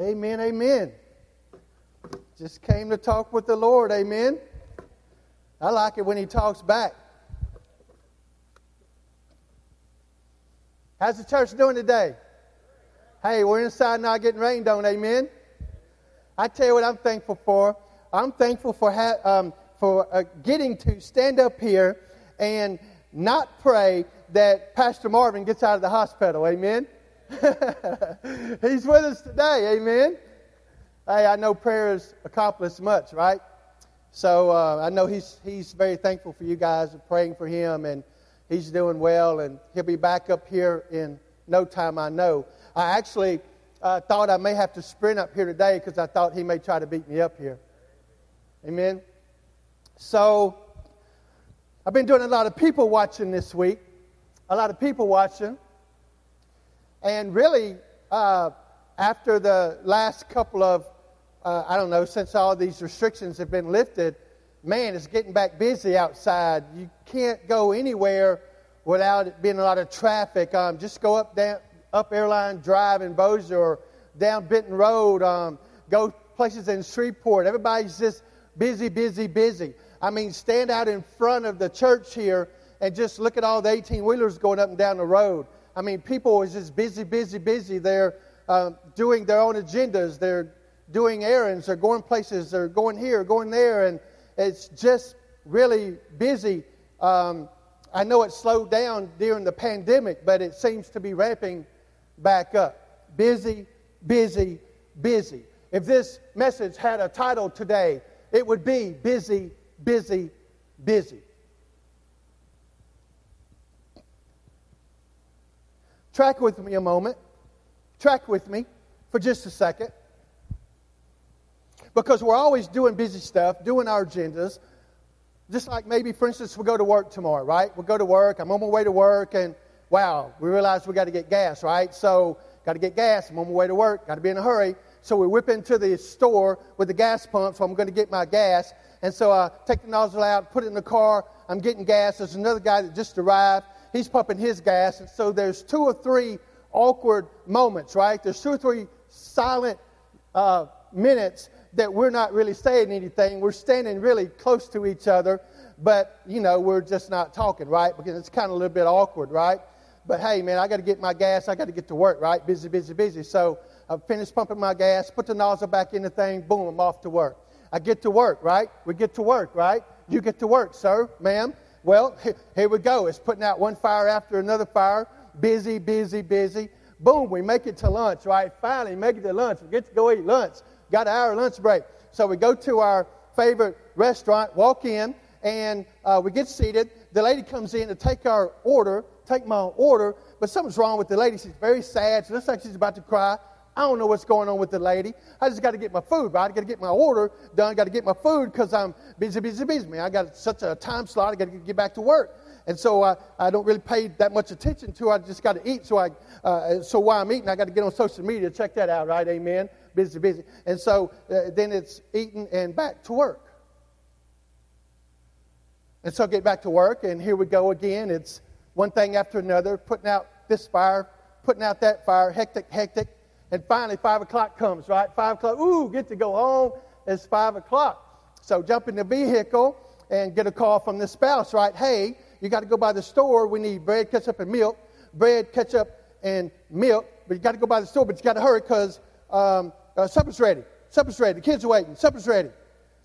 Amen, amen. Just came to talk with the Lord, amen. I like it when he talks back. How's the church doing today? Hey, we're inside now getting rained on, amen. I tell you what I'm thankful for. I'm thankful for, ha- um, for uh, getting to stand up here and not pray that Pastor Marvin gets out of the hospital, amen. He's with us today. Amen. Hey, I know prayers accomplished much, right? So uh, I know he's, he's very thankful for you guys praying for him, and he's doing well, and he'll be back up here in no time, I know. I actually uh, thought I may have to sprint up here today because I thought he may try to beat me up here. Amen. So I've been doing a lot of people watching this week, a lot of people watching. And really, uh, after the last couple of, uh, I don't know, since all these restrictions have been lifted, man, it's getting back busy outside. You can't go anywhere without it being a lot of traffic. Um, just go up down, up Airline Drive in Bossier or down Benton Road. Um, go places in Shreveport. Everybody's just busy, busy, busy. I mean, stand out in front of the church here and just look at all the 18 wheelers going up and down the road. I mean, people are just busy, busy, busy. They're uh, doing their own agendas. They're doing errands. They're going places. They're going here, going there, and it's just really busy. Um, I know it slowed down during the pandemic, but it seems to be ramping back up. Busy, busy, busy. If this message had a title today, it would be Busy, Busy, Busy. Track with me a moment. Track with me for just a second. Because we're always doing busy stuff, doing our agendas. Just like maybe, for instance, we go to work tomorrow, right? We'll go to work. I'm on my way to work, and wow, we realize we got to get gas, right? So, got to get gas. I'm on my way to work. Got to be in a hurry. So, we whip into the store with the gas pump, so I'm going to get my gas. And so, I take the nozzle out, put it in the car. I'm getting gas. There's another guy that just arrived he's pumping his gas. And so there's two or three awkward moments, right? There's two or three silent uh, minutes that we're not really saying anything. We're standing really close to each other, but, you know, we're just not talking, right? Because it's kind of a little bit awkward, right? But hey, man, I got to get my gas. I got to get to work, right? Busy, busy, busy. So I finished pumping my gas, put the nozzle back in the thing, boom, I'm off to work. I get to work, right? We get to work, right? You get to work, sir, ma'am. Well, here we go. It's putting out one fire after another fire. Busy, busy, busy. Boom, we make it to lunch, right? Finally, make it to lunch. We get to go eat lunch. Got an hour lunch break. So we go to our favorite restaurant, walk in, and uh, we get seated. The lady comes in to take our order, take my order, but something's wrong with the lady. She's very sad. She looks like she's about to cry. I don't know what's going on with the lady. I just got to get my food, right? I got to get my order done. Got to get my food because I'm busy, busy, busy. Man, I got such a time slot. I got to get back to work. And so I, I don't really pay that much attention to. I just got to eat. So I, uh, so while I'm eating, I got to get on social media. Check that out, right? Amen. Busy, busy. And so uh, then it's eating and back to work. And so I get back to work, and here we go again. It's one thing after another, putting out this fire, putting out that fire, hectic, hectic. And finally, 5 o'clock comes, right? 5 o'clock, ooh, get to go home. It's 5 o'clock. So jump in the vehicle and get a call from the spouse, right? Hey, you got to go by the store. We need bread, ketchup, and milk. Bread, ketchup, and milk. But you got to go by the store, but you got to hurry because um, uh, supper's ready. Supper's ready. The kids are waiting. Supper's ready.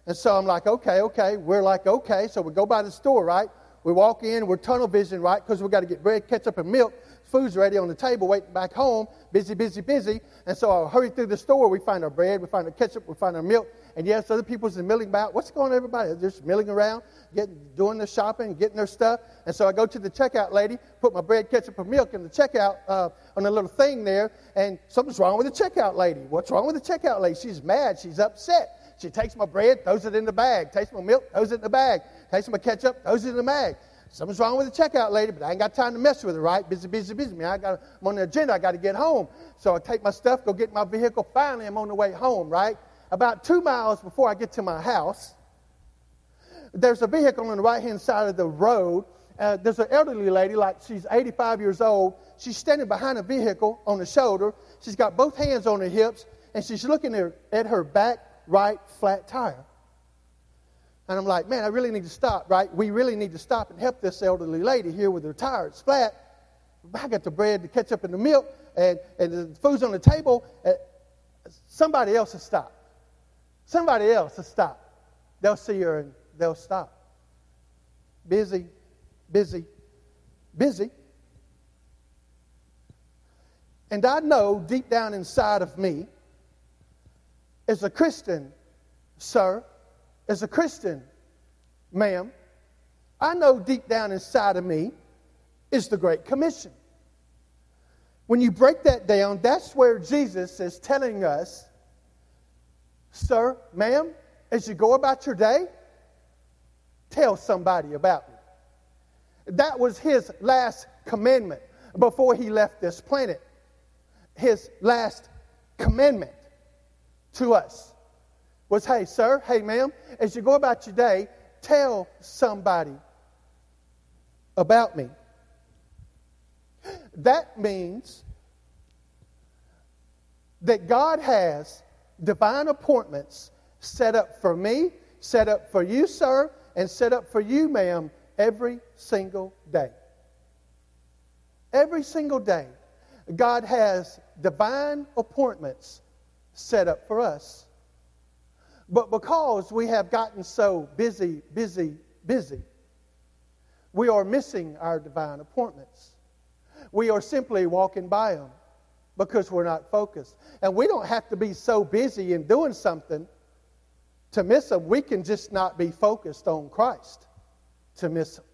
And so I'm like, okay, okay. We're like, okay. So we go by the store, right? We walk in. We're tunnel vision, right? Because we got to get bread, ketchup, and milk food's ready on the table, waiting back home, busy, busy, busy. And so I hurry through the store. We find our bread, we find our ketchup, we find our milk. And yes, other people's milling about. What's going on, everybody? They're just milling around, getting, doing their shopping, getting their stuff. And so I go to the checkout lady, put my bread, ketchup, and milk in the checkout uh, on a little thing there, and something's wrong with the checkout lady. What's wrong with the checkout lady? She's mad. She's upset. She takes my bread, throws it in the bag. Takes my milk, throws it in the bag. Takes my ketchup, throws it in the bag. Something's wrong with the checkout lady, but I ain't got time to mess with her, right? Busy, busy, busy. Man, I got, I'm on the agenda. I got to get home. So I take my stuff, go get my vehicle. Finally, I'm on the way home, right? About two miles before I get to my house, there's a vehicle on the right hand side of the road. Uh, there's an elderly lady, like she's 85 years old. She's standing behind a vehicle on the shoulder. She's got both hands on her hips, and she's looking at her, at her back right flat tire. And I'm like, man, I really need to stop, right? We really need to stop and help this elderly lady here with her tire. It's flat. I got the bread, the ketchup, and the milk, and, and the food's on the table. somebody else will stop. Somebody else will stop. They'll see her and they'll stop. Busy, busy, busy. And I know deep down inside of me, as a Christian, sir, as a Christian, ma'am, I know deep down inside of me is the Great Commission. When you break that down, that's where Jesus is telling us, sir, ma'am, as you go about your day, tell somebody about me. That was his last commandment before he left this planet. His last commandment to us was hey, sir, hey, ma'am, as you go about your day, tell somebody about me. That means that God has divine appointments set up for me, set up for you, sir, and set up for you, ma'am, every single day. Every single day, God has divine appointments set up for us. But because we have gotten so busy, busy, busy, we are missing our divine appointments. We are simply walking by them because we're not focused. And we don't have to be so busy in doing something to miss them. We can just not be focused on Christ to miss them.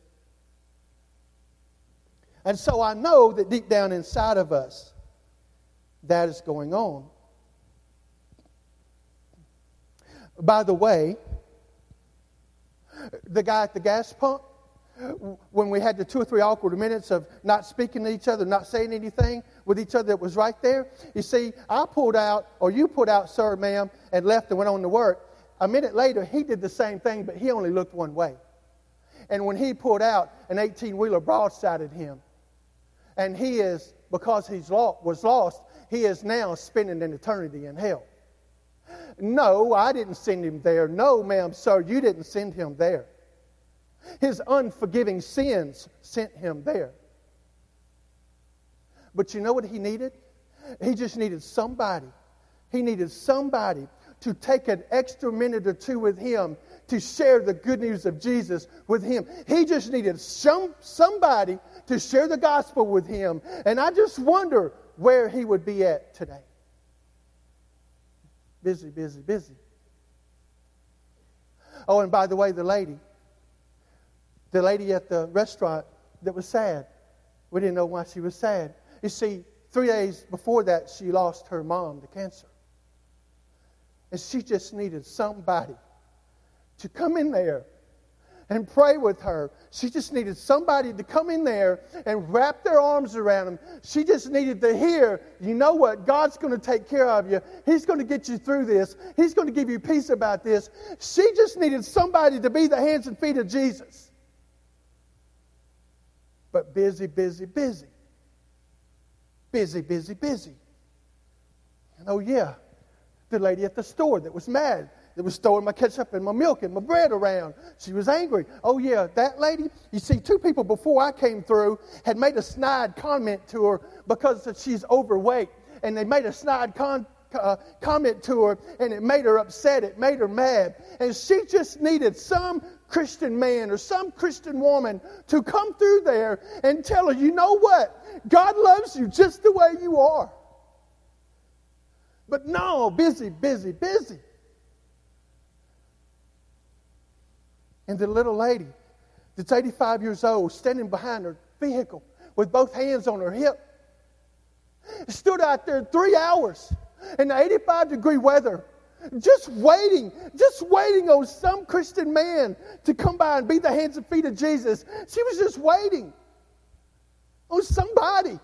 And so I know that deep down inside of us, that is going on. By the way, the guy at the gas pump, when we had the two or three awkward minutes of not speaking to each other, not saying anything with each other that was right there, you see, I pulled out, or you pulled out, sir, ma'am, and left and went on to work. A minute later, he did the same thing, but he only looked one way. And when he pulled out, an 18 wheeler broadsided him. And he is, because he was lost, he is now spending an eternity in hell. No, I didn't send him there. No, ma'am, sir, you didn't send him there. His unforgiving sins sent him there. But you know what he needed? He just needed somebody. He needed somebody to take an extra minute or two with him to share the good news of Jesus with him. He just needed some, somebody to share the gospel with him. And I just wonder where he would be at today. Busy, busy, busy. Oh, and by the way, the lady, the lady at the restaurant that was sad, we didn't know why she was sad. You see, three days before that, she lost her mom to cancer. And she just needed somebody to come in there and pray with her. She just needed somebody to come in there and wrap their arms around them. She just needed to hear, you know what? God's going to take care of you. He's going to get you through this. He's going to give you peace about this. She just needed somebody to be the hands and feet of Jesus. But busy, busy, busy. Busy, busy, busy. And oh, yeah, the lady at the store that was mad that was throwing my ketchup and my milk and my bread around. She was angry. Oh, yeah, that lady. You see, two people before I came through had made a snide comment to her because she's overweight. And they made a snide con- uh, comment to her, and it made her upset. It made her mad. And she just needed some Christian man or some Christian woman to come through there and tell her, you know what? God loves you just the way you are. But no, busy, busy, busy. And the little lady that's 85 years old, standing behind her vehicle with both hands on her hip, stood out there three hours in 85 degree weather, just waiting, just waiting on some Christian man to come by and be the hands and feet of Jesus. She was just waiting on somebody,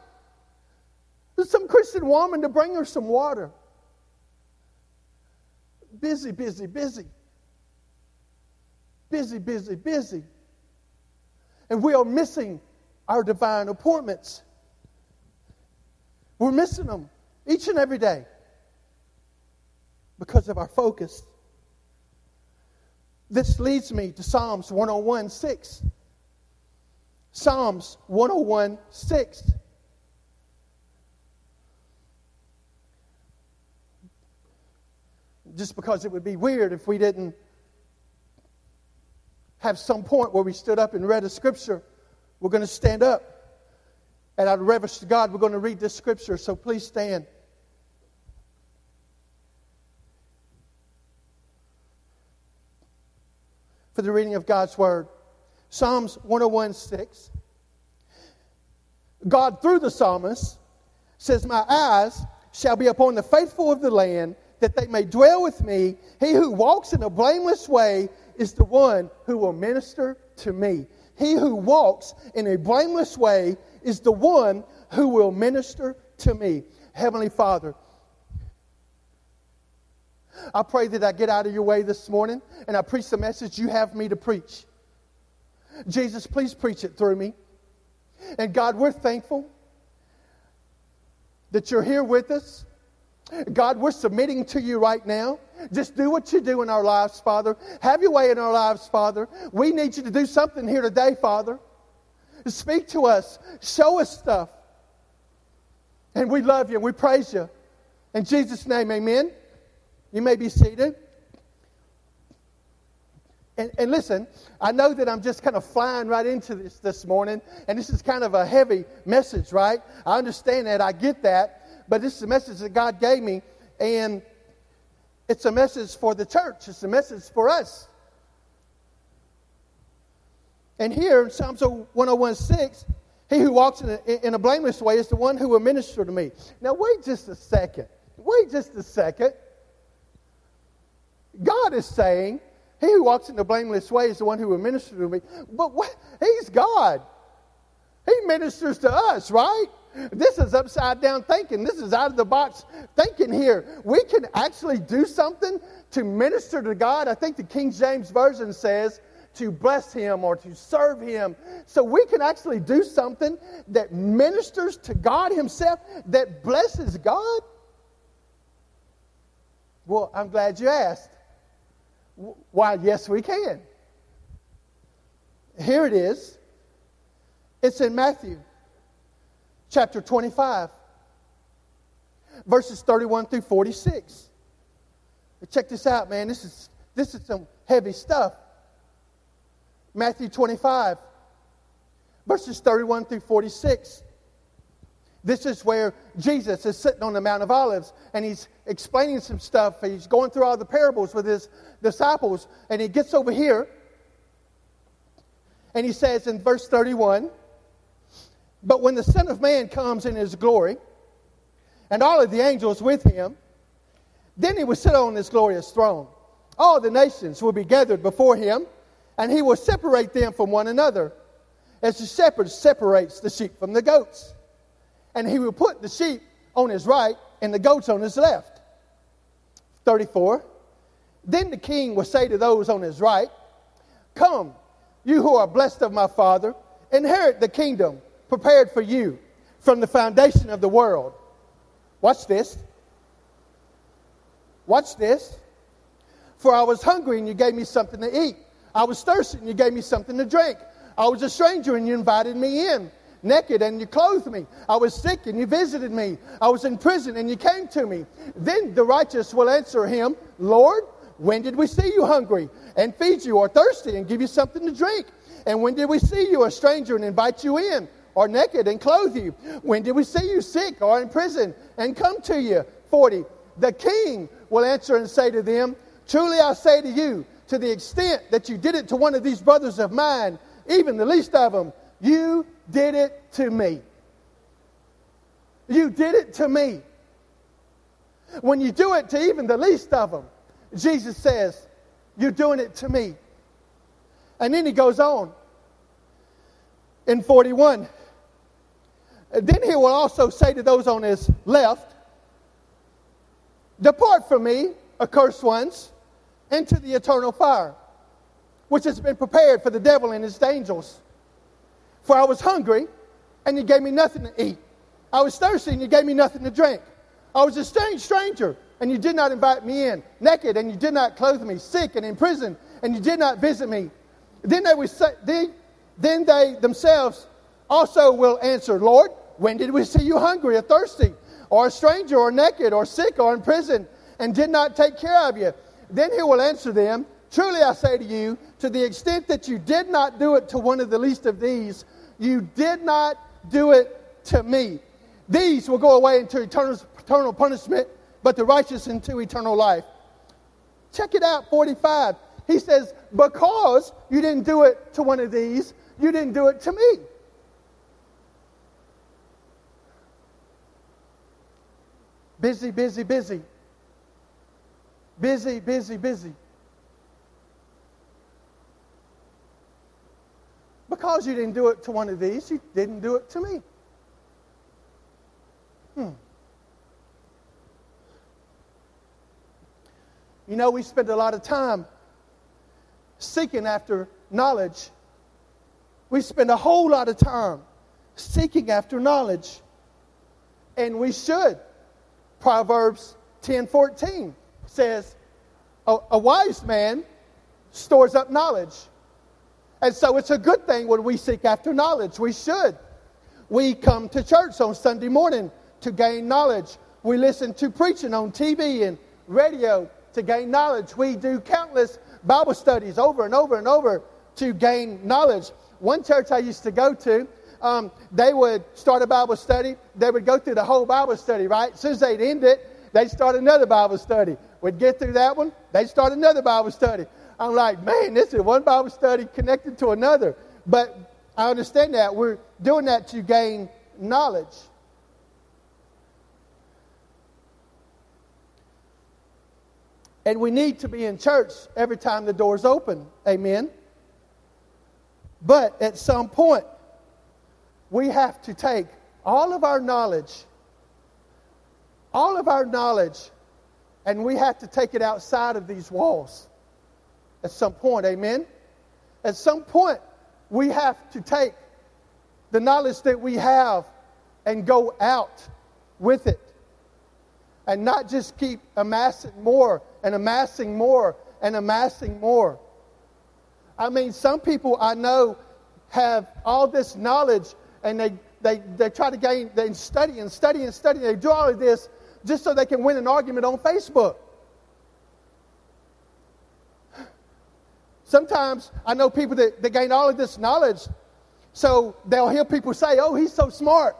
some Christian woman to bring her some water. Busy, busy, busy busy, busy, busy. And we are missing our divine appointments. We're missing them each and every day. because of our focus. This leads me to Psalms 101 6. Psalms 101 6. Just because it would be weird if we didn't have some point where we stood up and read a scripture, we're going to stand up. And of reverence God, we're going to read this scripture. So please stand. For the reading of God's word. Psalms 101 6. God, through the psalmist, says, My eyes shall be upon the faithful of the land, that they may dwell with me. He who walks in a blameless way is the one who will minister to me. He who walks in a blameless way is the one who will minister to me. Heavenly Father, I pray that I get out of your way this morning and I preach the message you have me to preach. Jesus, please preach it through me. And God, we're thankful that you're here with us. God, we're submitting to you right now. Just do what you do in our lives, Father. Have your way in our lives, Father. We need you to do something here today, Father. Speak to us, show us stuff. And we love you and we praise you. In Jesus' name, amen. You may be seated. And, and, listen, I know that I'm just kind of flying right into this this morning, and this is kind of a heavy message, right? I understand that, I get that, but this is a message that God gave me, and it's a message for the church, it's a message for us. And here in Psalms 101 6, he who walks in a, in a blameless way is the one who will minister to me. Now, wait just a second. Wait just a second. God is saying, He who walks in a blameless way is the one who will minister to me. But what? He's God. He ministers to us, right? This is upside down thinking. This is out of the box thinking here. We can actually do something to minister to God. I think the King James Version says to bless Him or to serve Him. So we can actually do something that ministers to God Himself, that blesses God. Well, I'm glad you asked. Why, yes, we can. Here it is. It's in Matthew chapter 25, verses 31 through 46. Check this out, man. This is, this is some heavy stuff. Matthew 25, verses 31 through 46. This is where Jesus is sitting on the Mount of Olives and he's explaining some stuff. He's going through all the parables with his disciples. And he gets over here and he says in verse 31 but when the Son of Man comes in his glory, and all of the angels with him, then he will sit on his glorious throne. All the nations will be gathered before him, and he will separate them from one another, as the shepherd separates the sheep from the goats. And he will put the sheep on his right and the goats on his left. 34. Then the king will say to those on his right, Come, you who are blessed of my Father, inherit the kingdom prepared for you from the foundation of the world. Watch this. Watch this. For I was hungry and you gave me something to eat. I was thirsty and you gave me something to drink. I was a stranger and you invited me in. Naked and you clothed me. I was sick and you visited me. I was in prison and you came to me. Then the righteous will answer him, Lord, when did we see you hungry and feed you or thirsty and give you something to drink? And when did we see you a stranger and invite you in? Or naked and clothe you? When did we see you sick or in prison and come to you? 40. The king will answer and say to them, Truly I say to you, to the extent that you did it to one of these brothers of mine, even the least of them, you did it to me. You did it to me. When you do it to even the least of them, Jesus says, You're doing it to me. And then he goes on in 41 then he will also say to those on his left, Depart from me, accursed ones, into the eternal fire, which has been prepared for the devil and his angels. For I was hungry, and you gave me nothing to eat. I was thirsty, and you gave me nothing to drink. I was a strange stranger, and you did not invite me in, naked, and you did not clothe me, sick and in prison, and you did not visit me. Then they, will say, then they themselves also will answer, Lord, when did we see you hungry or thirsty, or a stranger, or naked, or sick, or in prison, and did not take care of you? Then he will answer them, Truly I say to you, to the extent that you did not do it to one of the least of these, you did not do it to me. These will go away into eternal, eternal punishment, but the righteous into eternal life. Check it out, 45. He says, Because you didn't do it to one of these, you didn't do it to me. Busy, busy, busy. Busy, busy, busy. Because you didn't do it to one of these, you didn't do it to me. Hmm. You know, we spend a lot of time seeking after knowledge. We spend a whole lot of time seeking after knowledge. And we should. Proverbs 10:14 says, a, a wise man stores up knowledge. And so it's a good thing when we seek after knowledge. We should. We come to church on Sunday morning to gain knowledge. We listen to preaching on TV and radio to gain knowledge. We do countless Bible studies over and over and over to gain knowledge. One church I used to go to, um, they would start a Bible study. They would go through the whole Bible study, right? As soon as they'd end it, they'd start another Bible study. We'd get through that one, they'd start another Bible study. I'm like, man, this is one Bible study connected to another. But I understand that. We're doing that to gain knowledge. And we need to be in church every time the doors open. Amen. But at some point, we have to take all of our knowledge, all of our knowledge, and we have to take it outside of these walls at some point. Amen? At some point, we have to take the knowledge that we have and go out with it. And not just keep amassing more and amassing more and amassing more. I mean, some people I know have all this knowledge and they, they, they try to gain, they study and study and study. They do all of this just so they can win an argument on Facebook. Sometimes I know people that, that gain all of this knowledge, so they'll hear people say, Oh, he's so smart.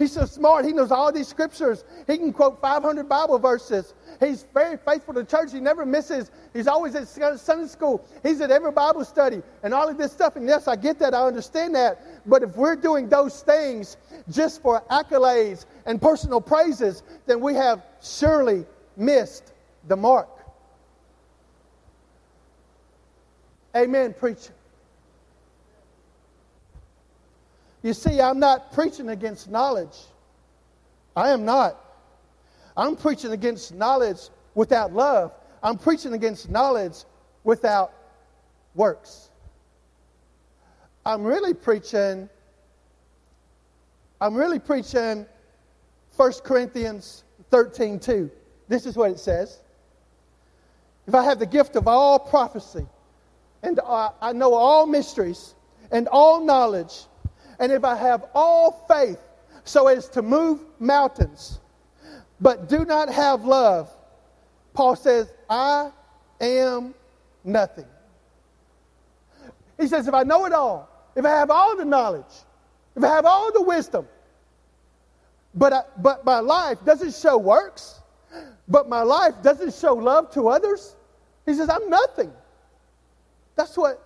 He's so smart. He knows all these scriptures. He can quote 500 Bible verses. He's very faithful to church. He never misses. He's always at Sunday school. He's at every Bible study and all of this stuff. And yes, I get that. I understand that. But if we're doing those things just for accolades and personal praises, then we have surely missed the mark. Amen, preacher. You see, I'm not preaching against knowledge. I am not. I'm preaching against knowledge without love. I'm preaching against knowledge without works. I'm really preaching I'm really preaching 1 Corinthians 13 2. This is what it says. If I have the gift of all prophecy and I know all mysteries and all knowledge, and if I have all faith so as to move mountains, but do not have love, Paul says, I am nothing. He says, if I know it all, if I have all the knowledge, if I have all the wisdom, but, I, but my life doesn't show works, but my life doesn't show love to others, he says, I'm nothing. That's what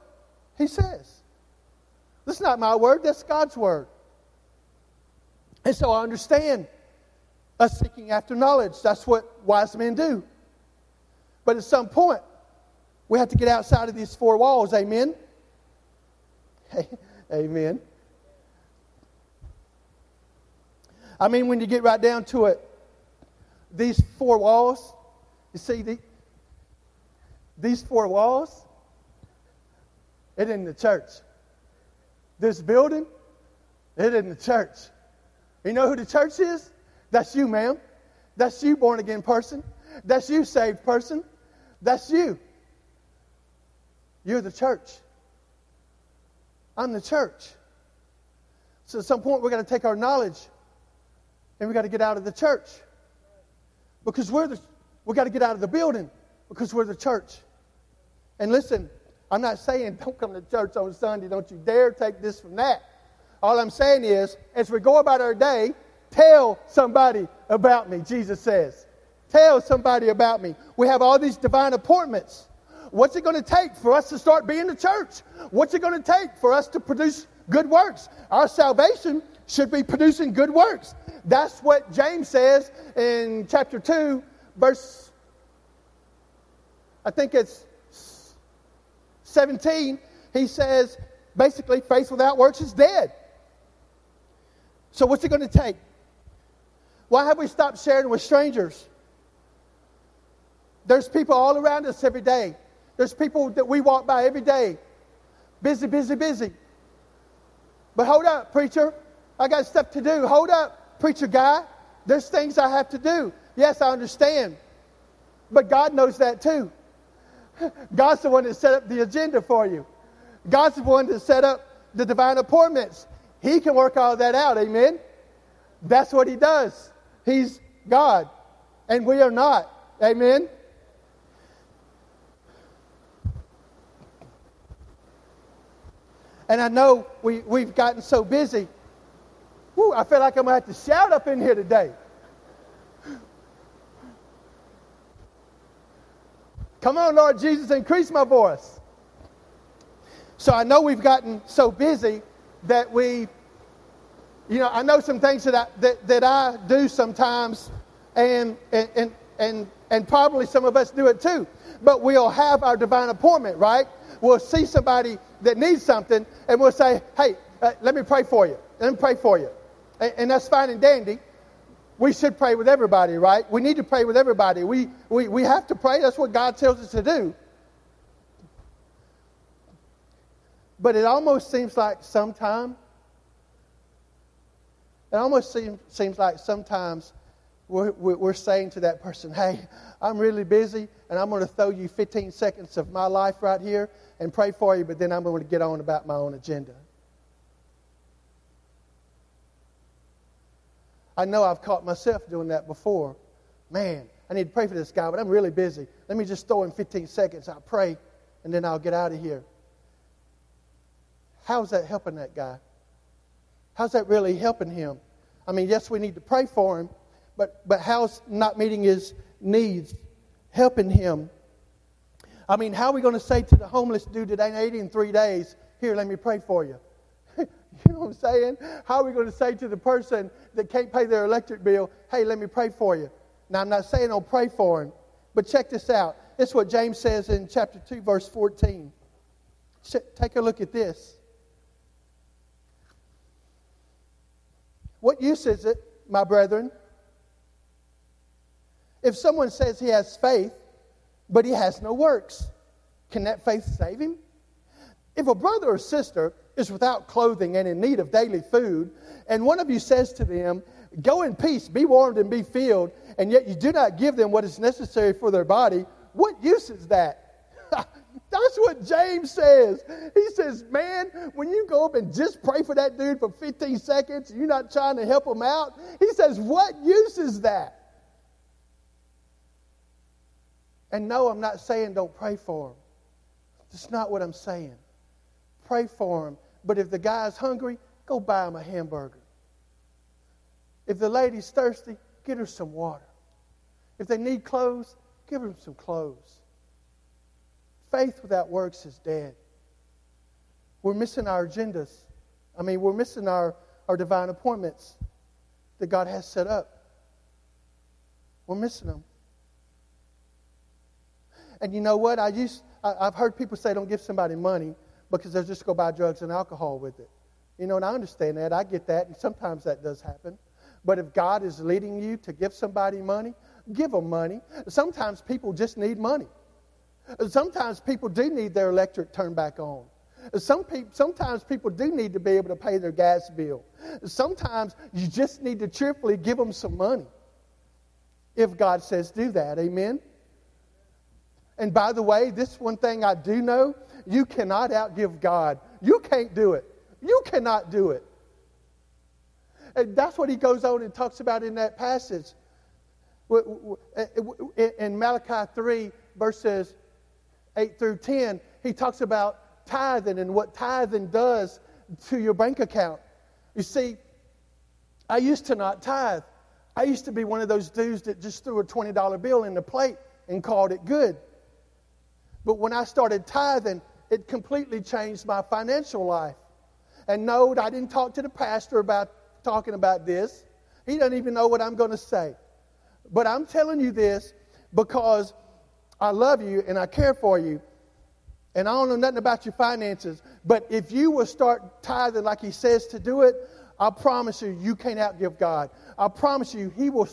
he says. That's not my word, that's God's word. And so I understand us seeking after knowledge. That's what wise men do. But at some point, we have to get outside of these four walls. Amen? Amen. I mean, when you get right down to it, these four walls, you see, the, these four walls, it in the church. This building, it isn't the church. You know who the church is? That's you, ma'am. That's you, born again person. That's you, saved person. That's you. You're the church. I'm the church. So at some point, we're going to take our knowledge and we got to get out of the church because we're the, we got to get out of the building because we're the church. And listen, I'm not saying don't come to church on Sunday. Don't you dare take this from that. All I'm saying is, as we go about our day, tell somebody about me, Jesus says. Tell somebody about me. We have all these divine appointments. What's it going to take for us to start being the church? What's it going to take for us to produce good works? Our salvation should be producing good works. That's what James says in chapter 2, verse, I think it's 17. He says, basically, faith without works is dead. So, what's it going to take? Why have we stopped sharing with strangers? There's people all around us every day. There's people that we walk by every day. Busy, busy, busy. But hold up, preacher. I got stuff to do. Hold up, preacher guy. There's things I have to do. Yes, I understand. But God knows that too. God's the one that set up the agenda for you. God's the one that set up the divine appointments. He can work all that out. Amen. That's what He does. He's God, and we are not. Amen. And I know we, we've gotten so busy. Whew, I feel like I'm going to have to shout up in here today. Come on, Lord Jesus, increase my voice. So I know we've gotten so busy that we, you know, I know some things that I, that, that I do sometimes, and, and, and, and, and probably some of us do it too. But we'll have our divine appointment, right? We'll see somebody that needs something, and we'll say, hey, uh, let me pray for you. Let me pray for you. And, and, that's fine and dandy. We should pray with everybody, right? We need to pray with everybody. We, we, we have to pray. That's what God tells us to do. But it almost seems like sometimes, it almost seems, seems like sometimes we're, we're saying to that person, hey, I'm really busy and I'm going to throw you 15 seconds of my life right here and pray for you, but then I'm going to get on about my own agenda. I know I've caught myself doing that before. Man, I need to pray for this guy, but I'm really busy. Let me just throw in 15 seconds. I'll pray, and then I'll get out of here. How's that helping that guy? How's that really helping him? I mean, yes, we need to pray for him, but, but how's not meeting his needs helping him? I mean, how are we going to say to the homeless dude that ain't ate in three days, here, let me pray for you? You know what I'm saying? How are we going to say to the person that can't pay their electric bill, hey, let me pray for you? Now, I'm not saying I'll pray for him, but check this out. This is what James says in chapter 2, verse 14. Take a look at this. What use is it, my brethren, if someone says he has faith, but he has no works, can that faith save him? If a brother or sister is without clothing and in need of daily food, and one of you says to them, Go in peace, be warmed and be filled, and yet you do not give them what is necessary for their body, what use is that? That's what James says. He says, Man, when you go up and just pray for that dude for 15 seconds, you're not trying to help him out. He says, What use is that? And no, I'm not saying don't pray for him. That's not what I'm saying. Pray for him. But if the guy's hungry, go buy him a hamburger. If the lady's thirsty, get her some water. If they need clothes, give them some clothes. Faith without works is dead. We're missing our agendas. I mean, we're missing our, our divine appointments that God has set up. We're missing them. And you know what? I used, I, I've heard people say don't give somebody money because they'll just go buy drugs and alcohol with it. You know, and I understand that. I get that. And sometimes that does happen. But if God is leading you to give somebody money, give them money. Sometimes people just need money. Sometimes people do need their electric turned back on. Some people, sometimes people do need to be able to pay their gas bill. Sometimes you just need to cheerfully give them some money. if God says do that. Amen? And by the way, this one thing I do know you cannot outgive God. You can't do it. You cannot do it. And that's what he goes on and talks about in that passage. In Malachi 3, verses 8 through 10, he talks about tithing and what tithing does to your bank account. You see, I used to not tithe. I used to be one of those dudes that just threw a $20 bill in the plate and called it good. But when I started tithing, it completely changed my financial life. And no, I didn't talk to the pastor about talking about this. He doesn't even know what I'm going to say. But I'm telling you this because I love you and I care for you. And I don't know nothing about your finances. But if you will start tithing like he says to do it, I promise you, you can't outgive God. I promise you, he will,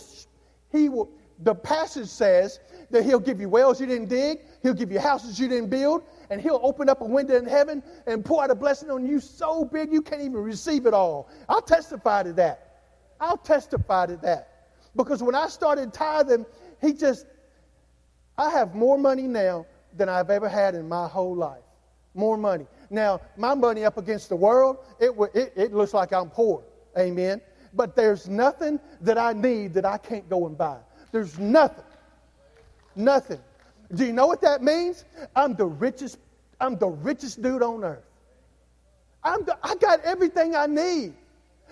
he will, the passage says that he'll give you wells you didn't dig, he'll give you houses you didn't build, and he'll open up a window in heaven and pour out a blessing on you so big you can't even receive it all. I'll testify to that. I'll testify to that. Because when I started tithing, he just, I have more money now than I've ever had in my whole life. More money. Now, my money up against the world, it, it, it looks like I'm poor. Amen. But there's nothing that I need that I can't go and buy. There's nothing. Nothing. Do you know what that means? I'm the richest, I'm the richest dude on earth. I'm the, I got everything I need.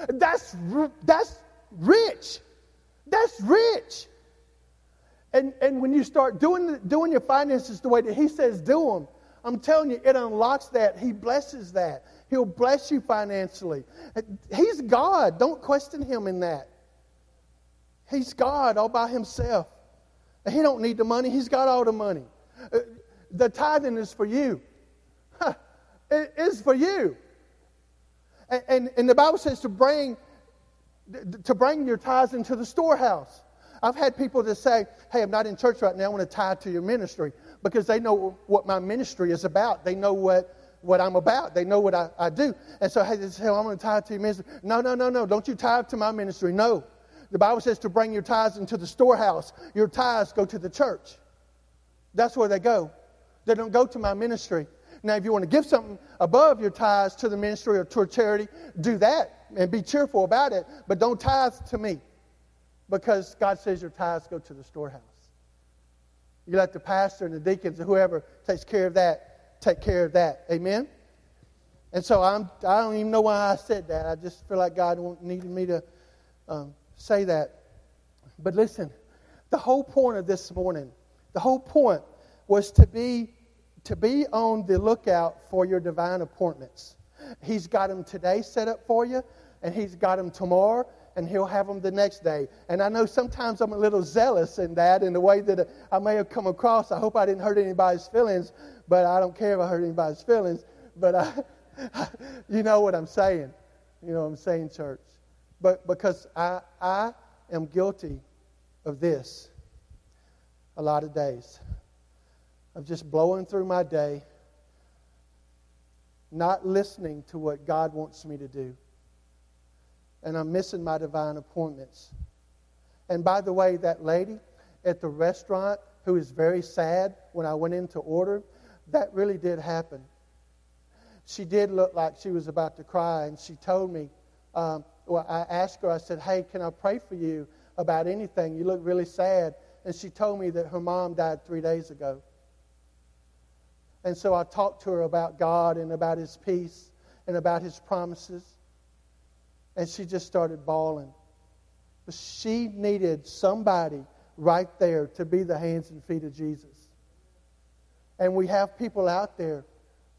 That's, that's rich. That's rich. And, and when you start doing, doing your finances the way that he says do them, I'm telling you, it unlocks that. He blesses that. He'll bless you financially. He's God. Don't question him in that. He's God all by himself. He don't need the money. He's got all the money. Uh, the tithing is for you. It is for you. And, and, and the Bible says to bring, to bring your tithes into the storehouse. I've had people that say, hey, I'm not in church right now. I want to tithe to your ministry because they know what my ministry is about. They know what, what I'm about. They know what I, I do. And so, hey, they say, I'm going to tithe to your ministry. No, no, no, no. Don't you tithe to my ministry. No. The Bible says to bring your tithes into the storehouse. Your tithes go to the church. That's where they go. They don't go to my ministry. Now, if you want to give something above your tithes to the ministry or to a charity, do that and be cheerful about it. But don't tithe to me because God says your tithes go to the storehouse. You let the pastor and the deacons or whoever takes care of that take care of that. Amen? And so I'm, I don't even know why I said that. I just feel like God needed me to um, say that. But listen, the whole point of this morning, the whole point was to be to be on the lookout for your divine appointments. He's got them today set up for you, and he's got them tomorrow, and he'll have them the next day. And I know sometimes I'm a little zealous in that, in the way that I may have come across. I hope I didn't hurt anybody's feelings, but I don't care if I hurt anybody's feelings. But I, you know what I'm saying. You know what I'm saying, church. But because I, I am guilty of this a lot of days, of just blowing through my day, not listening to what God wants me to do. And I'm missing my divine appointments. And by the way, that lady at the restaurant who is very sad when I went in to order, that really did happen. She did look like she was about to cry, and she told me, um, well, I asked her, I said, Hey, can I pray for you about anything? You look really sad. And she told me that her mom died three days ago. And so I talked to her about God and about His peace and about His promises. And she just started bawling. But she needed somebody right there to be the hands and feet of Jesus. And we have people out there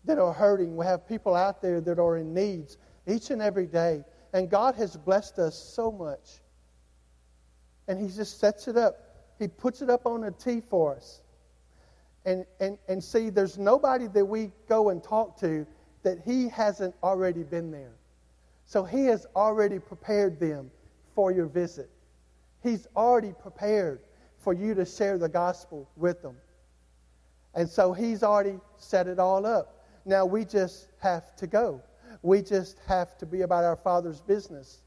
that are hurting. We have people out there that are in needs each and every day. And God has blessed us so much. And He just sets it up. He puts it up on a tee for us. And, and, and see, there's nobody that we go and talk to that He hasn't already been there. So He has already prepared them for your visit. He's already prepared for you to share the gospel with them. And so He's already set it all up. Now we just have to go. We just have to be about our Father's business.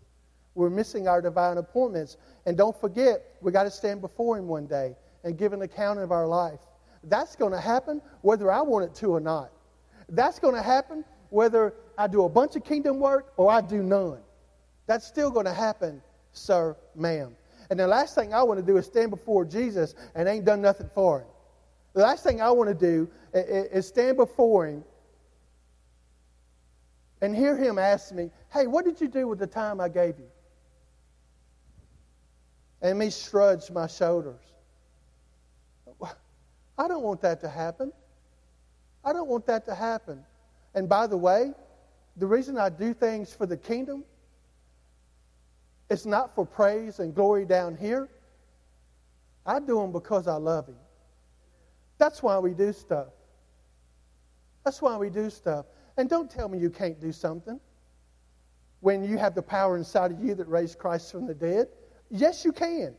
We're missing our divine appointments. And don't forget, we got to stand before Him one day and give an account of our life. That's going to happen whether I want it to or not. That's going to happen whether I do a bunch of kingdom work or I do none. That's still going to happen, sir, ma'am. And the last thing I want to do is stand before Jesus and ain't done nothing for him. The last thing I want to do is stand before him and hear him ask me, Hey, what did you do with the time I gave you? And me shrug my shoulders. I don't want that to happen. I don't want that to happen. And by the way, the reason I do things for the kingdom, it's not for praise and glory down here. I do them because I love Him. That's why we do stuff. That's why we do stuff. And don't tell me you can't do something when you have the power inside of you that raised Christ from the dead. Yes, you can.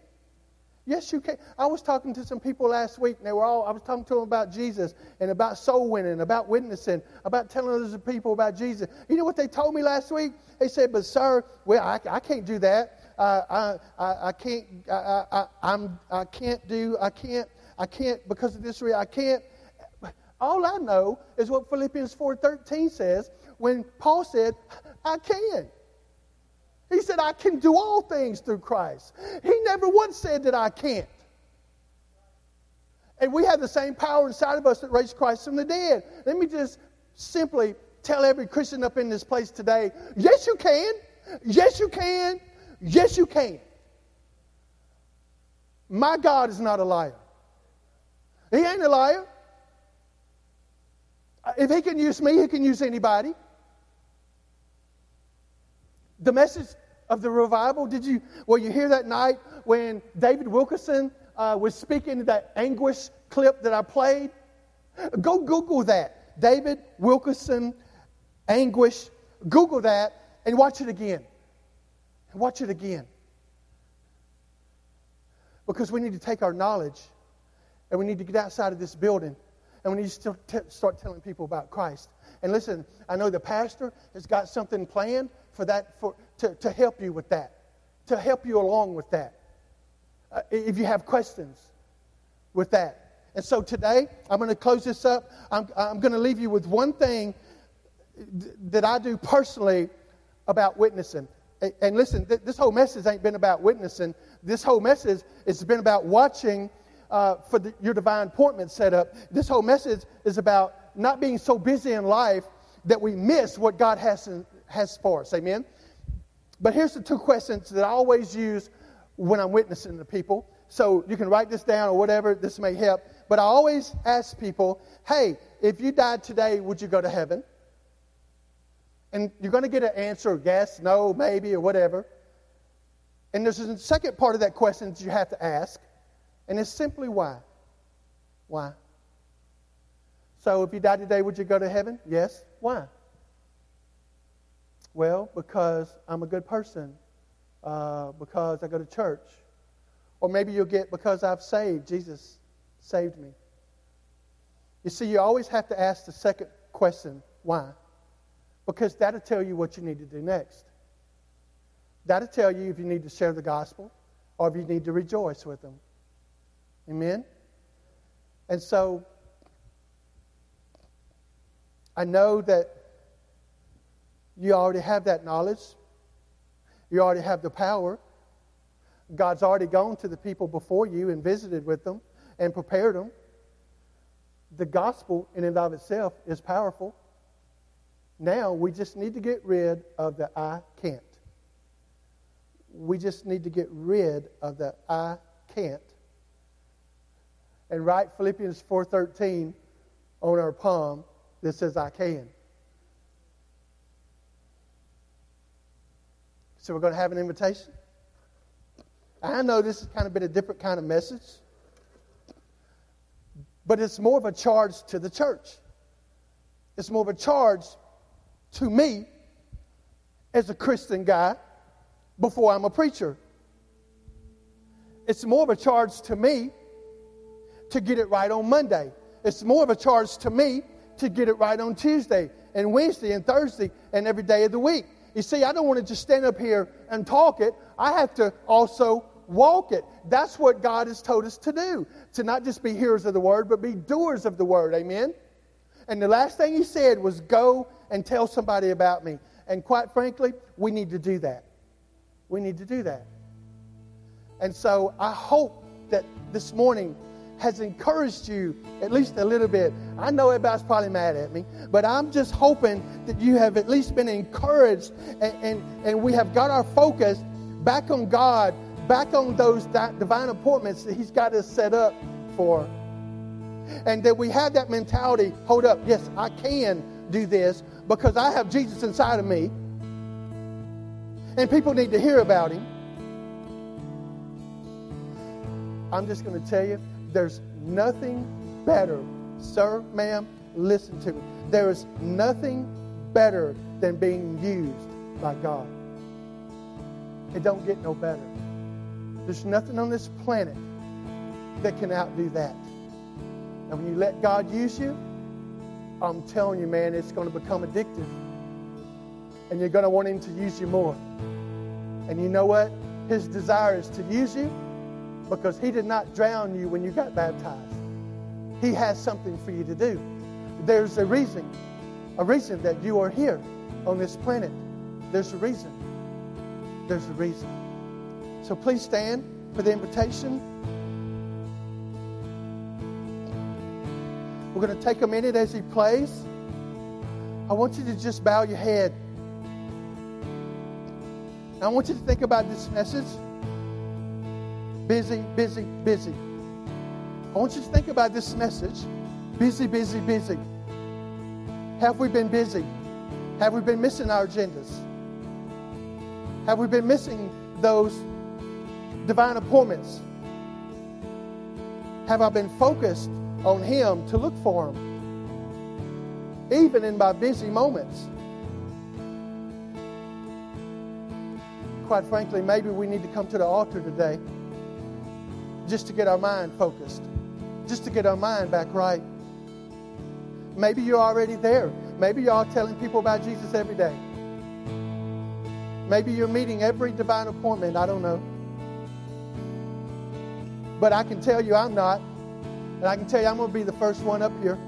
Yes, you can. I was talking to some people last week, and they were all, I was talking to them about Jesus and about soul winning, about witnessing, about telling other people about Jesus. You know what they told me last week? They said, But, sir, well, I, I can't do that. Uh, I, I, I can't, I, I, I'm, I can't do, I can't, I can't, because of this reason, I can't. All I know is what Philippians 4.13 says when Paul said, I can. He said, I can do all things through Christ. He never once said that I can't. And we have the same power inside of us that raised Christ from the dead. Let me just simply tell every Christian up in this place today yes, you can. Yes, you can. Yes, you can. My God is not a liar. He ain't a liar. If he can use me, he can use anybody. The message of the revival, did you, well, you hear that night when David Wilkerson uh, was speaking that anguish clip that I played? Go Google that. David Wilkerson anguish. Google that and watch it again. Watch it again. Because we need to take our knowledge and we need to get outside of this building and we need to start telling people about Christ. And listen, I know the pastor has got something planned for that, for, to, to help you with that, to help you along with that. Uh, if you have questions with that. And so today, I'm going to close this up. I'm, I'm going to leave you with one thing that I do personally about witnessing. And listen, this whole message ain't been about witnessing. This whole message has been about watching uh, for the, your divine appointment set up. This whole message is about not being so busy in life that we miss what God has, in, has for us. Amen? But here's the two questions that I always use when I'm witnessing to people. So you can write this down or whatever, this may help. But I always ask people, hey, if you died today, would you go to heaven? And you're going to get an answer yes, no, maybe, or whatever. And there's a second part of that question that you have to ask, and it's simply why. Why? So if you died today, would you go to heaven? Yes. Why? Well, because I'm a good person, uh, because I go to church. Or maybe you'll get because I've saved. Jesus saved me. You see, you always have to ask the second question why? Because that'll tell you what you need to do next. That'll tell you if you need to share the gospel or if you need to rejoice with them. Amen? And so, I know that you already have that knowledge. You already have the power. God's already gone to the people before you and visited with them and prepared them. The gospel, in and of itself, is powerful. Now we just need to get rid of the I can't. We just need to get rid of the I can't and write Philippians 4:13 on our palm that says I can. So we're going to have an invitation. I know this has kind of been a different kind of message, but it's more of a charge to the church. It's more of a charge to me as a Christian guy before I'm a preacher. It's more of a charge to me to get it right on Monday. It's more of a charge to me to get it right on Tuesday and Wednesday and Thursday and every day of the week. You see, I don't want to just stand up here and talk it. I have to also walk it. That's what God has told us to do. To not just be hearers of the word, but be doers of the word. Amen? And the last thing he said was, Go and tell somebody about me. And quite frankly, we need to do that. We need to do that. And so I hope that this morning has encouraged you at least a little bit. I know everybody's probably mad at me, but I'm just hoping that you have at least been encouraged and, and, and we have got our focus back on God, back on those divine appointments that He's got us set up for. And that we have that mentality hold up, yes, I can do this because I have Jesus inside of me. And people need to hear about Him. I'm just going to tell you there's nothing better, sir, ma'am, listen to me. There is nothing better than being used by God. It don't get no better. There's nothing on this planet that can outdo that. And when you let God use you, I'm telling you, man, it's going to become addictive. And you're going to want Him to use you more. And you know what? His desire is to use you because He did not drown you when you got baptized. He has something for you to do. There's a reason, a reason that you are here on this planet. There's a reason. There's a reason. So please stand for the invitation. We're going to take a minute as he plays. I want you to just bow your head. I want you to think about this message busy, busy, busy. I want you to think about this message busy, busy, busy. Have we been busy? Have we been missing our agendas? Have we been missing those divine appointments? Have I been focused on Him to look for Him? Even in my busy moments. Quite frankly, maybe we need to come to the altar today just to get our mind focused, just to get our mind back right. Maybe you're already there. Maybe you're telling people about Jesus every day. Maybe you're meeting every divine appointment. I don't know. But I can tell you I'm not. And I can tell you I'm going to be the first one up here